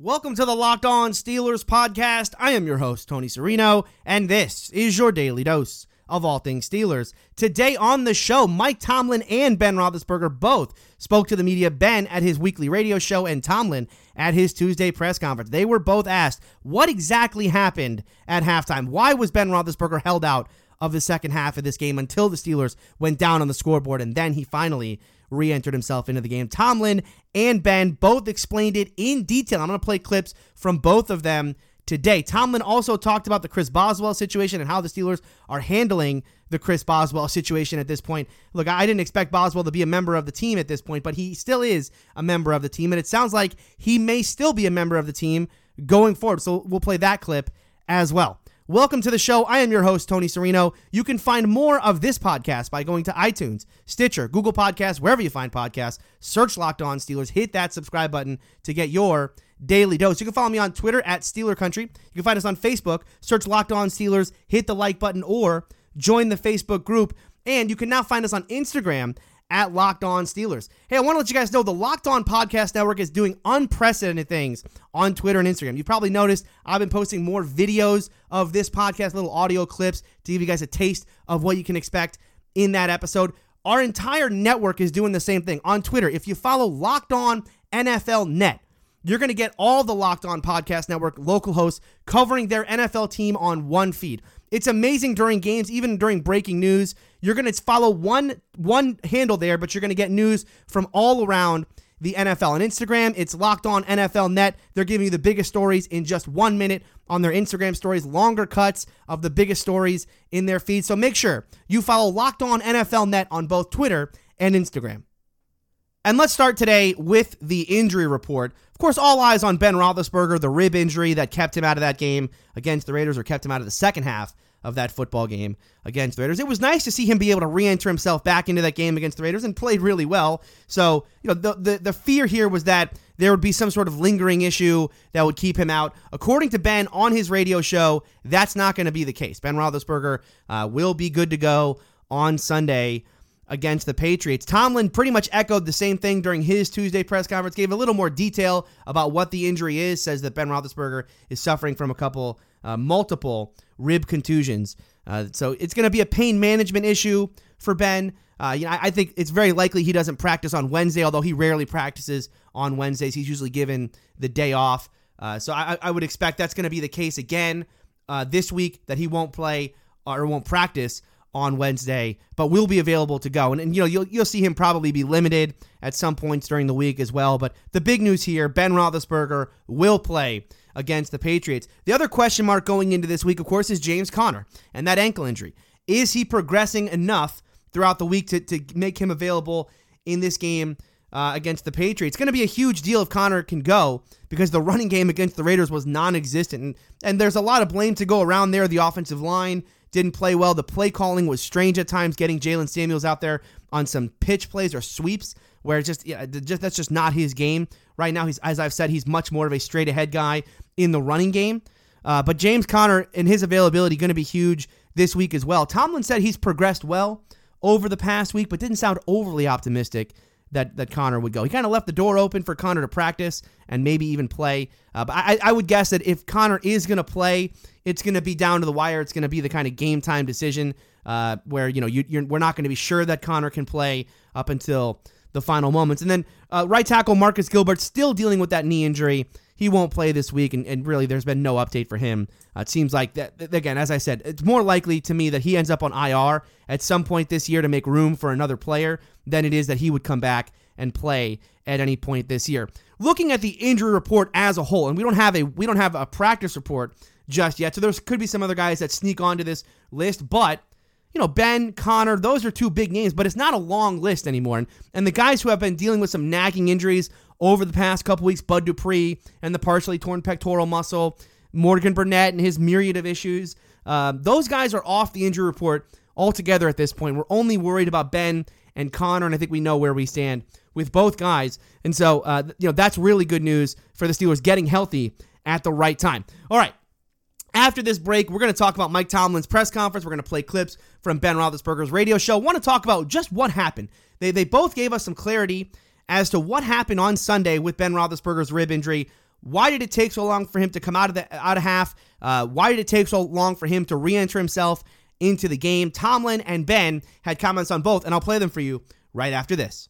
Welcome to the Locked On Steelers podcast. I am your host, Tony Serino, and this is your daily dose of all things Steelers. Today on the show, Mike Tomlin and Ben Roethlisberger both spoke to the media. Ben at his weekly radio show, and Tomlin at his Tuesday press conference. They were both asked what exactly happened at halftime. Why was Ben Roethlisberger held out of the second half of this game until the Steelers went down on the scoreboard, and then he finally re entered himself into the game. Tomlin and Ben both explained it in detail. I'm going to play clips from both of them today. Tomlin also talked about the Chris Boswell situation and how the Steelers are handling the Chris Boswell situation at this point. Look, I didn't expect Boswell to be a member of the team at this point, but he still is a member of the team, and it sounds like he may still be a member of the team going forward. So we'll play that clip as well. Welcome to the show. I am your host, Tony Serino. You can find more of this podcast by going to iTunes, Stitcher, Google Podcasts, wherever you find podcasts. Search Locked On Steelers. Hit that subscribe button to get your daily dose. You can follow me on Twitter at Steeler Country. You can find us on Facebook. Search Locked On Steelers. Hit the like button or join the Facebook group. And you can now find us on Instagram at Locked On Steelers. Hey, I want to let you guys know the Locked On Podcast Network is doing unprecedented things on Twitter and Instagram. You probably noticed I've been posting more videos of this podcast, little audio clips to give you guys a taste of what you can expect in that episode. Our entire network is doing the same thing on Twitter. If you follow Locked On NFL Net, you're going to get all the Locked On Podcast Network local hosts covering their NFL team on one feed. It's amazing during games, even during breaking news. You're going to follow one one handle there, but you're going to get news from all around the NFL. On Instagram, it's Locked On NFL Net. They're giving you the biggest stories in just one minute on their Instagram stories, longer cuts of the biggest stories in their feed. So make sure you follow Locked On NFL Net on both Twitter and Instagram. And let's start today with the injury report. Of course, all eyes on Ben Roethlisberger, the rib injury that kept him out of that game against the Raiders or kept him out of the second half of that football game against the Raiders. It was nice to see him be able to re-enter himself back into that game against the Raiders and played really well. So, you know, the the, the fear here was that there would be some sort of lingering issue that would keep him out. According to Ben on his radio show, that's not going to be the case. Ben Roethlisberger uh, will be good to go on Sunday against the Patriots. Tomlin pretty much echoed the same thing during his Tuesday press conference, gave a little more detail about what the injury is, says that Ben Roethlisberger is suffering from a couple, uh, multiple rib contusions. Uh, so it's going to be a pain management issue for Ben. Uh, you know, I, think it's very likely he doesn't practice on Wednesday, although he rarely practices on Wednesdays. He's usually given the day off. Uh, so I, I, would expect that's going to be the case again uh, this week, that he won't play or won't practice on Wednesday, but will be available to go. And, and, you know, you'll you'll see him probably be limited at some points during the week as well. But the big news here: Ben Roethlisberger will play against the Patriots. The other question mark going into this week, of course, is James Conner and that ankle injury. Is he progressing enough throughout the week to, to make him available in this game uh, against the Patriots? It's going to be a huge deal if Conner can go because the running game against the Raiders was non existent. And, and there's a lot of blame to go around there. The offensive line didn't play well. The play calling was strange at times, getting Jaylen Samuels out there on some pitch plays or sweeps where just yeah, just that's just not his game right now. He's as I've said, he's much more of a straight ahead guy in the running game. Uh, but James Conner and his availability going to be huge this week as well. Tomlin said he's progressed well over the past week, but didn't sound overly optimistic that that Conner would go. He kind of left the door open for Conner to practice and maybe even play. Uh, but I, I would guess that if Conner is going to play, it's going to be down to the wire. It's going to be the kind of game time decision uh, where you know you, we're not going to be sure that Conner can play up until the final moments. And then uh, right tackle Marcus Gilbert still dealing with that knee injury. He won't play this week, and, and really, there's been no update for him. Uh, it seems like that again, as I said, it's more likely to me that he ends up on IR at some point this year to make room for another player than it is that he would come back and play at any point this year. Looking at the injury report as a whole, and we don't have a we don't have a practice report just yet, so there could be some other guys that sneak onto this list, but you know, Ben, Conner, those are two big names, but it's not a long list anymore. And, and the guys who have been dealing with some nagging injuries over the past couple weeks, Bud Dupree and the partially torn pectoral muscle, Morgan Burnett and his myriad of issues, uh, those guys are off the injury report altogether at this point. We're only worried about Ben and Conner, and I think we know where we stand with both guys. And so, uh, you know, that's really good news for the Steelers getting healthy at the right time. All right. After this break, we're going to talk about Mike Tomlin's press conference. We're going to play clips from Ben Roethlisberger's radio show. Want to talk about just what happened. They, they both gave us some clarity as to what happened on Sunday with Ben Roethlisberger's rib injury, Why did it take so long for him to come out of the out of half? Uh, why did it take so long for him to re-enter himself into the game? Tomlin and Ben had comments on both, and I'll play them for you right after this.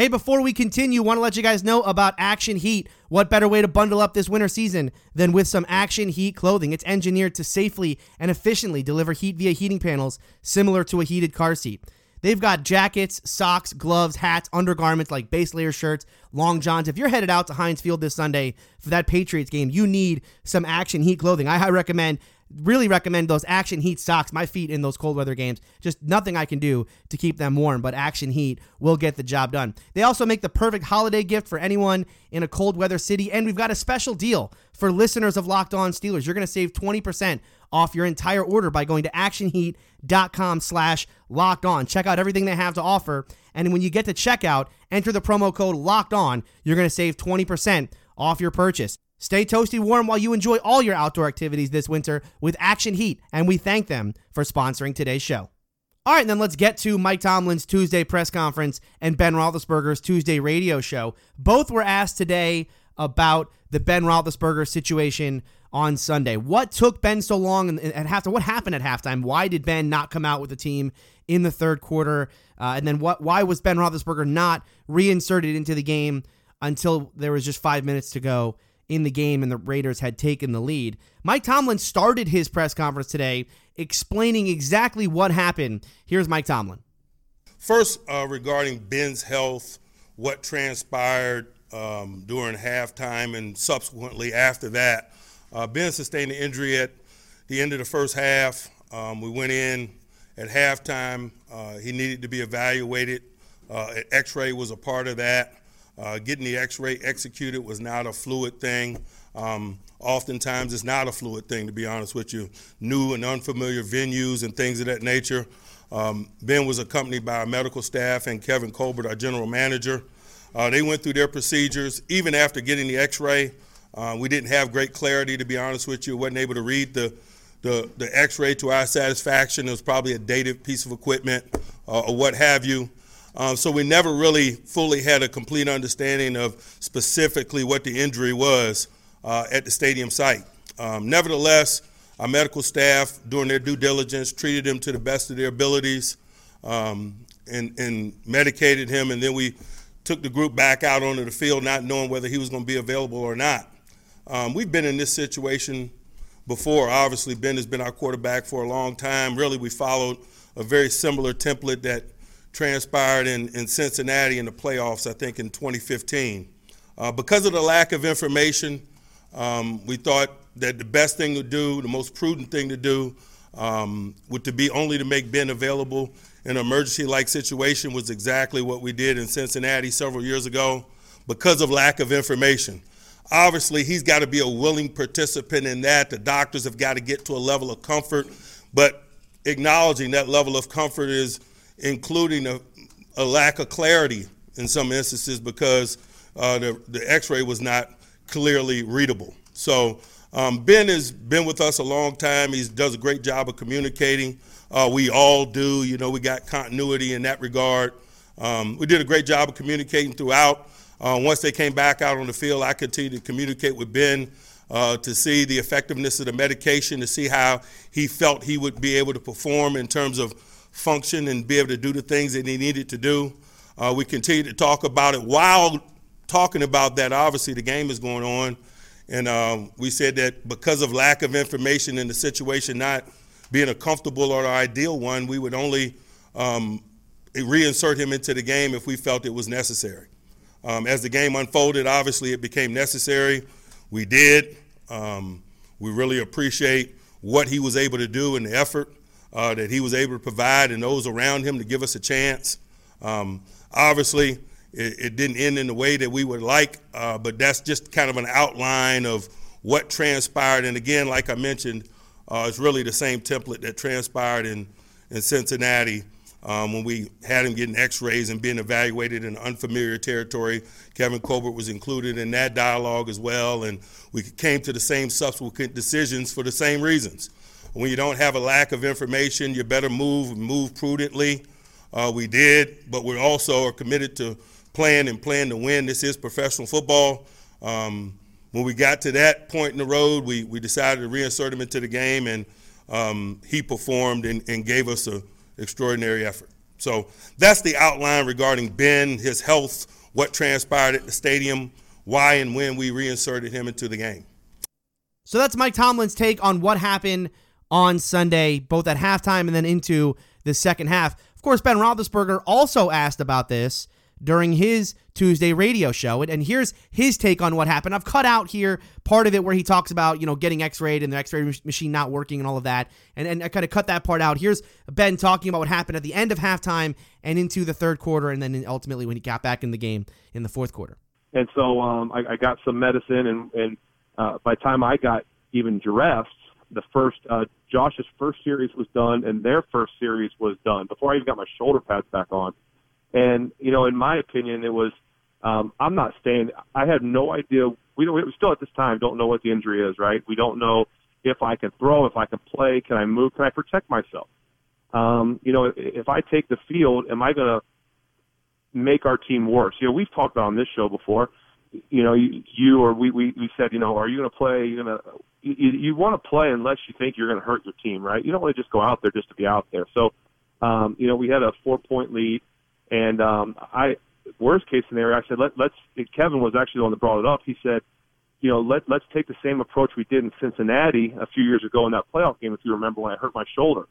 Hey, before we continue, want to let you guys know about Action Heat. What better way to bundle up this winter season than with some Action Heat clothing? It's engineered to safely and efficiently deliver heat via heating panels, similar to a heated car seat. They've got jackets, socks, gloves, hats, undergarments like base layer shirts, long johns. If you're headed out to Heinz Field this Sunday for that Patriots game, you need some Action Heat clothing. I highly recommend really recommend those Action Heat socks. My feet in those cold weather games, just nothing I can do to keep them warm, but Action Heat will get the job done. They also make the perfect holiday gift for anyone in a cold weather city, and we've got a special deal for listeners of Locked On Steelers. You're going to save 20% off your entire order by going to actionheat.com slash locked on. Check out everything they have to offer, and when you get to checkout, enter the promo code locked on. You're going to save 20% off your purchase. Stay toasty warm while you enjoy all your outdoor activities this winter with Action Heat, and we thank them for sponsoring today's show. All right, and then let's get to Mike Tomlin's Tuesday press conference and Ben Roethlisberger's Tuesday radio show. Both were asked today about the Ben Roethlisberger situation on Sunday. What took Ben so long at halftime? What happened at halftime? Why did Ben not come out with the team in the third quarter? Uh, and then what? Why was Ben Roethlisberger not reinserted into the game until there was just five minutes to go? In the game and the Raiders had taken the lead. Mike Tomlin started his press conference today explaining exactly what happened. Here's Mike Tomlin. First, uh, regarding Ben's health, what transpired um, during halftime and subsequently after that. Uh, ben sustained an injury at the end of the first half. Um, we went in at halftime. Uh, he needed to be evaluated. Uh, X ray was a part of that. Uh, getting the x-ray executed was not a fluid thing. Um, oftentimes it's not a fluid thing, to be honest with you. New and unfamiliar venues and things of that nature. Um, ben was accompanied by our medical staff and Kevin Colbert, our general manager. Uh, they went through their procedures. Even after getting the x-ray, uh, we didn't have great clarity, to be honest with you. wasn't able to read the, the, the x-ray to our satisfaction. It was probably a dated piece of equipment uh, or what have you. Um, so we never really fully had a complete understanding of specifically what the injury was uh, at the stadium site. Um, nevertheless, our medical staff, doing their due diligence, treated him to the best of their abilities um, and, and medicated him. And then we took the group back out onto the field, not knowing whether he was going to be available or not. Um, we've been in this situation before. Obviously, Ben has been our quarterback for a long time. Really, we followed a very similar template that – transpired in, in Cincinnati in the playoffs, I think, in 2015. Uh, because of the lack of information, um, we thought that the best thing to do, the most prudent thing to do, um, would to be only to make Ben available in an emergency-like situation was exactly what we did in Cincinnati several years ago because of lack of information. Obviously, he's got to be a willing participant in that. The doctors have got to get to a level of comfort, but acknowledging that level of comfort is including a, a lack of clarity in some instances because uh, the, the x-ray was not clearly readable. So um, Ben has been with us a long time. He does a great job of communicating. Uh, we all do. You know, we got continuity in that regard. Um, we did a great job of communicating throughout. Uh, once they came back out on the field, I continued to communicate with Ben uh, to see the effectiveness of the medication, to see how he felt he would be able to perform in terms of function and be able to do the things that he needed to do. Uh, we continue to talk about it while talking about that. Obviously, the game is going on, and um, we said that because of lack of information in the situation not being a comfortable or ideal one, we would only um, reinsert him into the game if we felt it was necessary. Um, as the game unfolded, obviously it became necessary. We did. Um, we really appreciate what he was able to do and the effort uh, that he was able to provide and those around him to give us a chance. Um, obviously, it, it, didn't end in the way that we would like, uh, but that's just kind of an outline of what transpired. And again, like I mentioned, uh, it's really the same template that transpired in, in Cincinnati um, when we had him getting x-rays and being evaluated in unfamiliar territory. Kevin Colbert was included in that dialogue as well, and we came to the same subsequent decisions for the same reasons. When you don't have a lack of information, you better move move prudently. Uh, we did, but we also are committed to playing and playing to win. This is professional football. Um, when we got to that point in the road, we, we decided to reinsert him into the game, and um, he performed and, and gave us an extraordinary effort. So that's the outline regarding Ben, his health, what transpired at the stadium, why and when we reinserted him into the game. So that's Mike Tomlin's take on what happened on Sunday, both at halftime and then into the second half. Of course, Ben Roethlisberger also asked about this during his Tuesday radio show. And, here's his take on what happened. I've cut out here part of it where he talks about, you know, getting x-rayed and the x-ray machine not working and all of that. And, and I kind of cut that part out. Here's Ben talking about what happened at the end of halftime and into the third quarter and then ultimately when he got back in the game in the fourth quarter. And so um, I, I got some medicine and, and uh, by the time I got even dressed, the first uh, Josh's first series was done and their first series was done before I even got my shoulder pads back on. And you know, in my opinion, it was um, I'm not staying. I had no idea. We, don't, we still at this time don't know what the injury is. Right? We don't know if I can throw, if I can play, can I move, can I protect myself. Um, you know, if I take the field, am I going to make our team worse? You know, we've talked about on this show before. You know, you, you or we, we we said, you know, are you going to play? Are you going to you, you want to play unless you think you're going to hurt your team, right? You don't want to just go out there just to be out there. So, um, you know, we had a four point lead. And um, I, worst case scenario, I said let let's. Kevin was actually the one that brought it up. He said, you know, let let's take the same approach we did in Cincinnati a few years ago in that playoff game. If you remember when I hurt my shoulder,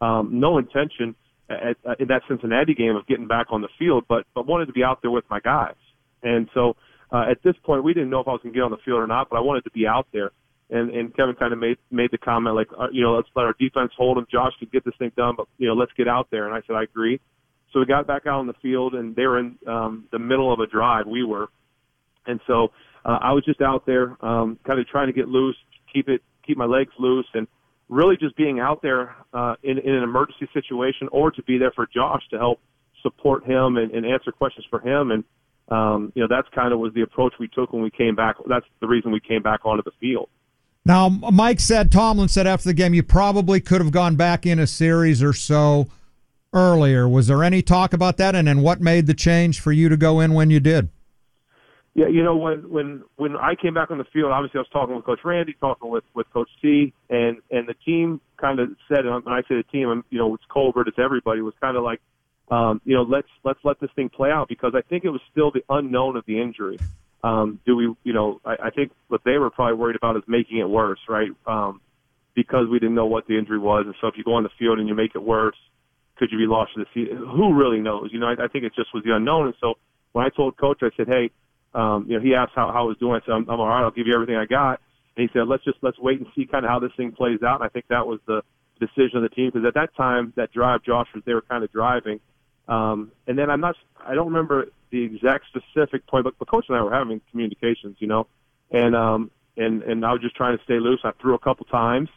um, no intention at, at, in that Cincinnati game of getting back on the field, but but wanted to be out there with my guys. And so uh, at this point, we didn't know if I was going to get on the field or not, but I wanted to be out there. And and Kevin kind of made made the comment like, uh, you know, let's let our defense hold him. Josh can get this thing done, but you know, let's get out there. And I said I agree. So we got back out on the field, and they were in um, the middle of a drive. We were, and so uh, I was just out there, um, kind of trying to get loose, keep it, keep my legs loose, and really just being out there uh, in, in an emergency situation, or to be there for Josh to help support him and, and answer questions for him. And um, you know that's kind of was the approach we took when we came back. That's the reason we came back onto the field. Now, Mike said, Tomlin said after the game, you probably could have gone back in a series or so earlier. Was there any talk about that? And then what made the change for you to go in when you did? Yeah, you know when when when I came back on the field, obviously I was talking with Coach Randy, talking with with Coach C, and and the team kind of said, and I say the team, you know, it's Colbert, it's everybody, was kind of like, um, you know, let's let's let this thing play out because I think it was still the unknown of the injury. Um, do we, you know, I, I think what they were probably worried about is making it worse, right? Um, because we didn't know what the injury was, and so if you go on the field and you make it worse, could you be lost for the season? Who really knows? You know, I, I think it just was the unknown. And so when I told coach, I said, hey, um, you know, he asked how, how I was doing. I said, I'm, I'm all right. I'll give you everything I got. And he said, let's just let's wait and see kind of how this thing plays out. And I think that was the decision of the team because at that time, that drive, Josh was they were kind of driving. Um, and then I'm not, I don't remember the exact specific point, but, but coach and I were having communications, you know, and um, and and I was just trying to stay loose. I threw a couple times,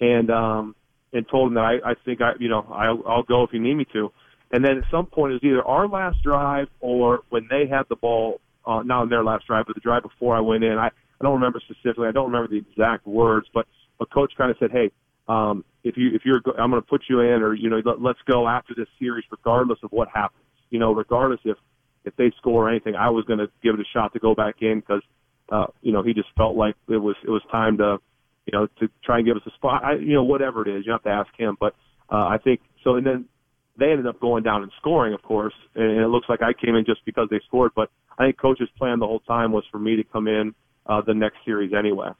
and um, and told him that I, I think I, you know, I'll, I'll go if you need me to. And then at some point, it was either our last drive or when they had the ball, uh, not on their last drive, but the drive before I went in. I, I don't remember specifically. I don't remember the exact words, but a coach kind of said, "Hey, um, if you if you're, I'm going to put you in, or you know, let, let's go after this series, regardless of what happens. You know, regardless if if they score or anything, I was going to give it a shot to go back in because, uh, you know, he just felt like it was it was time to you know, to try and give us a spot. I, you know, whatever it is, you have to ask him. But uh, I think so. And then they ended up going down and scoring, of course. And it looks like I came in just because they scored. But I think coach's plan the whole time was for me to come in uh, the next series anyway.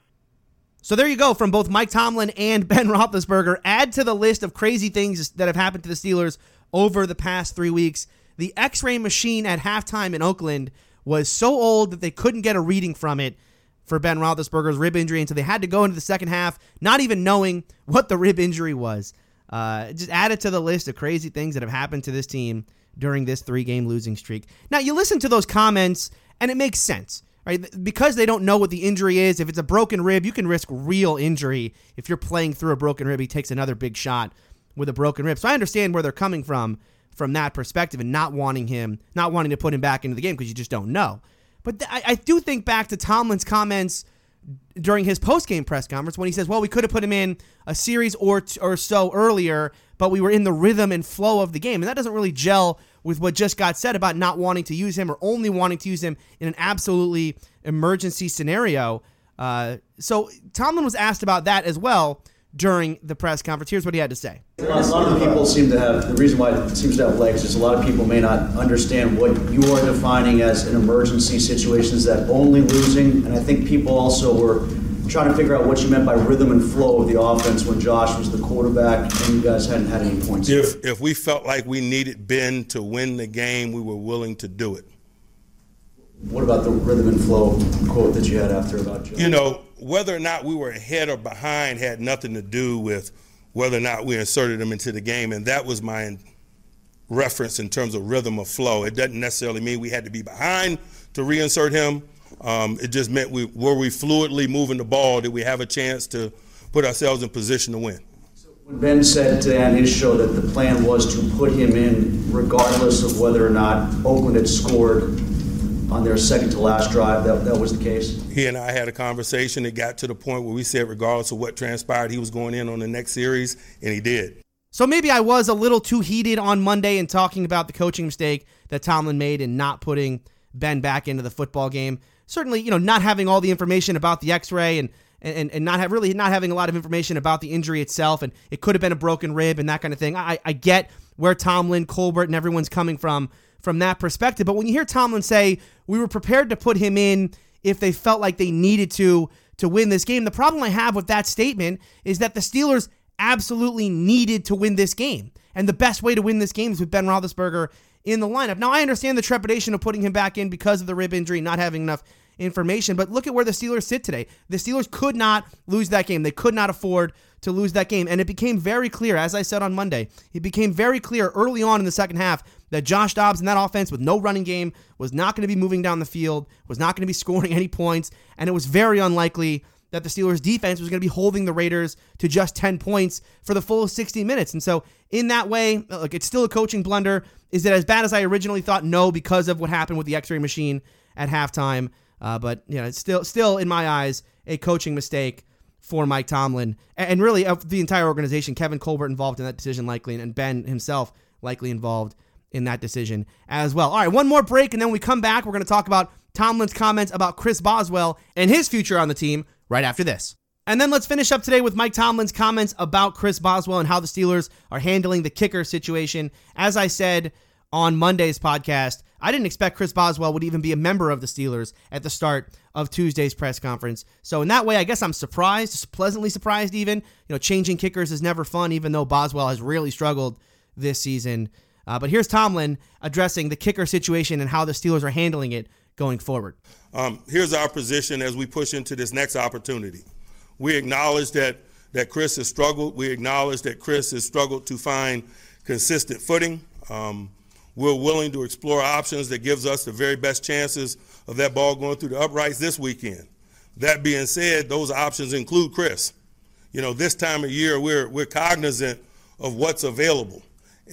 So there you go from both Mike Tomlin and Ben Roethlisberger. Add to the list of crazy things that have happened to the Steelers over the past three weeks. The X-ray machine at halftime in Oakland was so old that they couldn't get a reading from it for Ben Roethlisberger's rib injury, and so they had to go into the second half not even knowing what the rib injury was. Uh, just add it to the list of crazy things that have happened to this team during this three-game losing streak. Now you listen to those comments, and it makes sense, right? Because they don't know what the injury is. If it's a broken rib, you can risk real injury. If you're playing through a broken rib, he takes another big shot with a broken rib. So I understand where they're coming from from that perspective and not wanting him, not wanting to put him back into the game because you just don't know. But th- I, I do think back to Tomlin's comments during his post-game press conference when he says, "Well, we could have put him in a series or t- or so earlier, but we were in the rhythm and flow of the game." And that doesn't really gel with what just got said about not wanting to use him or only wanting to use him in an absolutely emergency scenario. Uh, so Tomlin was asked about that as well during the press conference. Here's what he had to say. A lot of people seem to have, the reason why it seems to have legs is a lot of people may not understand what you are defining as an emergency situation. Is that only losing? And I think people also were trying to figure out what you meant by rhythm and flow of the offense when Josh was the quarterback and you guys hadn't had any points. If, if we felt like we needed Ben to win the game, we were willing to do it. What about the rhythm and flow quote that you had after about Josh? You know, whether or not we were ahead or behind had nothing to do with whether or not we inserted him into the game, and that was my reference in terms of rhythm of flow. It doesn't necessarily mean we had to be behind to reinsert him. Um, it just meant we were we fluidly moving the ball. Did we have a chance to put ourselves in position to win? So when Ben said on his show that the plan was to put him in regardless of whether or not Oakland had scored on their second to last drive, that, that was the case? He and I had a conversation. It got to the point where we said, regardless of what transpired, he was going in on the next series, and he did. So maybe I was a little too heated on Monday in talking about the coaching mistake that Tomlin made in not putting Ben back into the football game. Certainly, you know, not having all the information about the X-ray and and, and not have really not having a lot of information about the injury itself, and it could have been a broken rib and that kind of thing. I, I get where Tomlin, Colbert, and everyone's coming from from that perspective. But when you hear Tomlin say we were prepared to put him in if they felt like they needed to to win this game, the problem I have with that statement is that the Steelers absolutely needed to win this game. And the best way to win this game is with Ben Roethlisberger in the lineup. Now, I understand the trepidation of putting him back in because of the rib injury, not having enough information, but look at where the Steelers sit today. The Steelers could not lose that game. They could not afford to lose that game. And it became very clear, as I said on Monday, it became very clear early on in the second half that Josh Dobbs in that offense with no running game was not going to be moving down the field, was not going to be scoring any points, and it was very unlikely that the Steelers defense was going to be holding the Raiders to just 10 points for the full 60 minutes. And so in that way, look, it's still a coaching blunder. Is it as bad as I originally thought? No, because of what happened with the X-ray machine at halftime. Uh, but you know, it's still still in my eyes a coaching mistake for Mike Tomlin and really of the entire organization. Kevin Colbert involved in that decision likely, and Ben himself likely involved in that decision as well. All right, one more break, and then we come back. We're going to talk about Tomlin's comments about Chris Boswell and his future on the team right after this. And then let's finish up today with Mike Tomlin's comments about Chris Boswell and how the Steelers are handling the kicker situation. As I said on Monday's podcast, I didn't expect Chris Boswell would even be a member of the Steelers at the start of Tuesday's press conference. So in that way, I guess I'm surprised, pleasantly surprised even. You know, changing kickers is never fun, even though Boswell has really struggled this season. Uh, but here's Tomlin addressing the kicker situation and how the Steelers are handling it going forward. Um, here's our position as we push into this next opportunity. We acknowledge that that Chris has struggled. We acknowledge that Chris has struggled to find consistent footing. Um, we're willing to explore options that gives us the very best chances of that ball going through the uprights this weekend. That being said, those options include Chris. You know, this time of year, we're we're cognizant of what's available,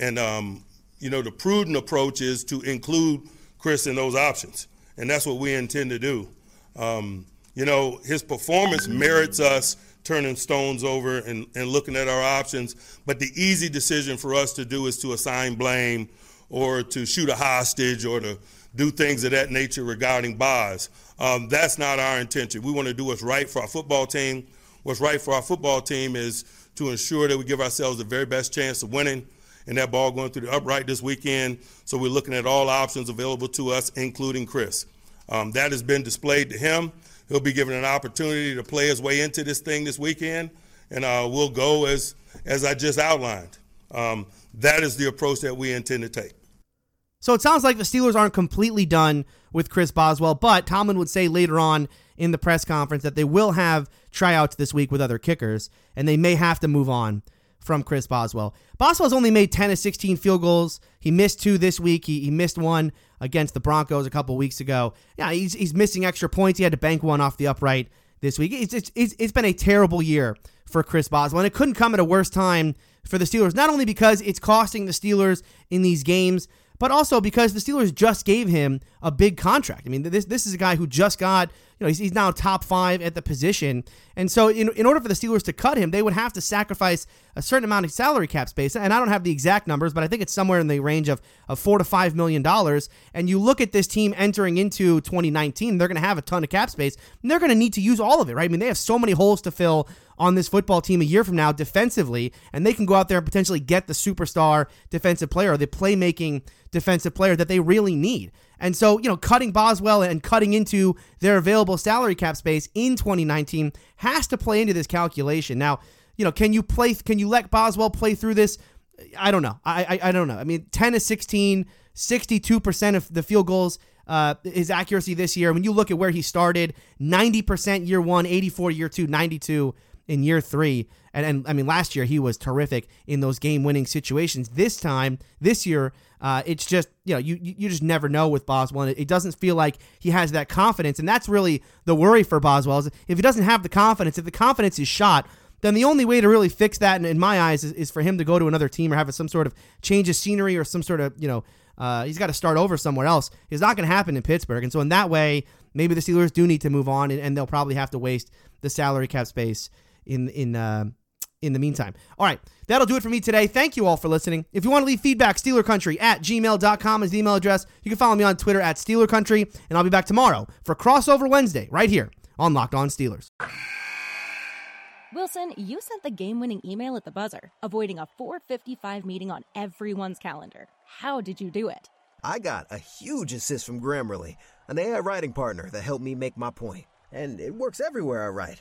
and um, you know, the prudent approach is to include Chris in those options, and that's what we intend to do. Um, you know, his performance merits us turning stones over and, and looking at our options, but the easy decision for us to do is to assign blame or to shoot a hostage or to do things of that nature regarding Boz. Um, that's not our intention. We want to do what's right for our football team. What's right for our football team is to ensure that we give ourselves the very best chance of winning and that ball going through the upright this weekend. So we're looking at all options available to us, including Chris. Um, that has been displayed to him. He'll be given an opportunity to play his way into this thing this weekend, and uh, we'll go as as I just outlined. Um, that is the approach that we intend to take. So it sounds like the Steelers aren't completely done with Chris Boswell, but Tomlin would say later on in the press conference that they will have tryouts this week with other kickers, and they may have to move on from Chris Boswell. Boswell's only made 10 of 16 field goals. He missed two this week. He, he missed one against the Broncos a couple weeks ago. Yeah, he's, he's missing extra points. He had to bank one off the upright this week. It's, it's, it's been a terrible year for Chris Boswell, and it couldn't come at a worse time for the Steelers, not only because it's costing the Steelers in these games, but also because the Steelers just gave him a big contract. I mean, this this is a guy who just got, you know, he's, he's now top five at the position. And so, in, in order for the Steelers to cut him, they would have to sacrifice a certain amount of salary cap space. And I don't have the exact numbers, but I think it's somewhere in the range of, of four to five million dollars. And you look at this team entering into 2019, they're going to have a ton of cap space, and they're going to need to use all of it, right? I mean, they have so many holes to fill on this football team a year from now defensively, and they can go out there and potentially get the superstar defensive player, or the playmaking defensive player that they really need. And so, you know, cutting Boswell and cutting into their available salary cap space in 2019 has to play into this calculation. Now, you know, can you play? Can you let Boswell play through this? I don't know. I I, I don't know. I mean, 10 to 16, 62 percent of the field goals. Uh, his accuracy this year, when you look at where he started, 90% year one, 84 year two, 92 in year three. And, and I mean, last year he was terrific in those game winning situations. This time, this year, uh, it's just you know you you just never know with Boswell. And it, it, doesn't feel like he has that confidence, and that's really the worry for Boswell. Is if he doesn't have the confidence, if the confidence is shot, then the only way to really fix that, in, in my eyes, is, is, for him to go to another team or have some sort of change of scenery or some sort of you know uh, he's got to start over somewhere else. It's not going to happen in Pittsburgh, and so in that way, maybe the Steelers do need to move on, and, and they'll probably have to waste the salary cap space in in uh, in the meantime. All right, that'll do it for me today. Thank you all for listening. If you want to leave feedback, SteelerCountry at gmail.com is the email address. You can follow me on Twitter at SteelerCountry, and I'll be back tomorrow for Crossover Wednesday right here on Locked On Steelers. Wilson, you sent the game-winning email at the buzzer, avoiding a 4:55 meeting on everyone's calendar. How did you do it? I got a huge assist from Grammarly, an AI writing partner that helped me make my point, and it works everywhere I write.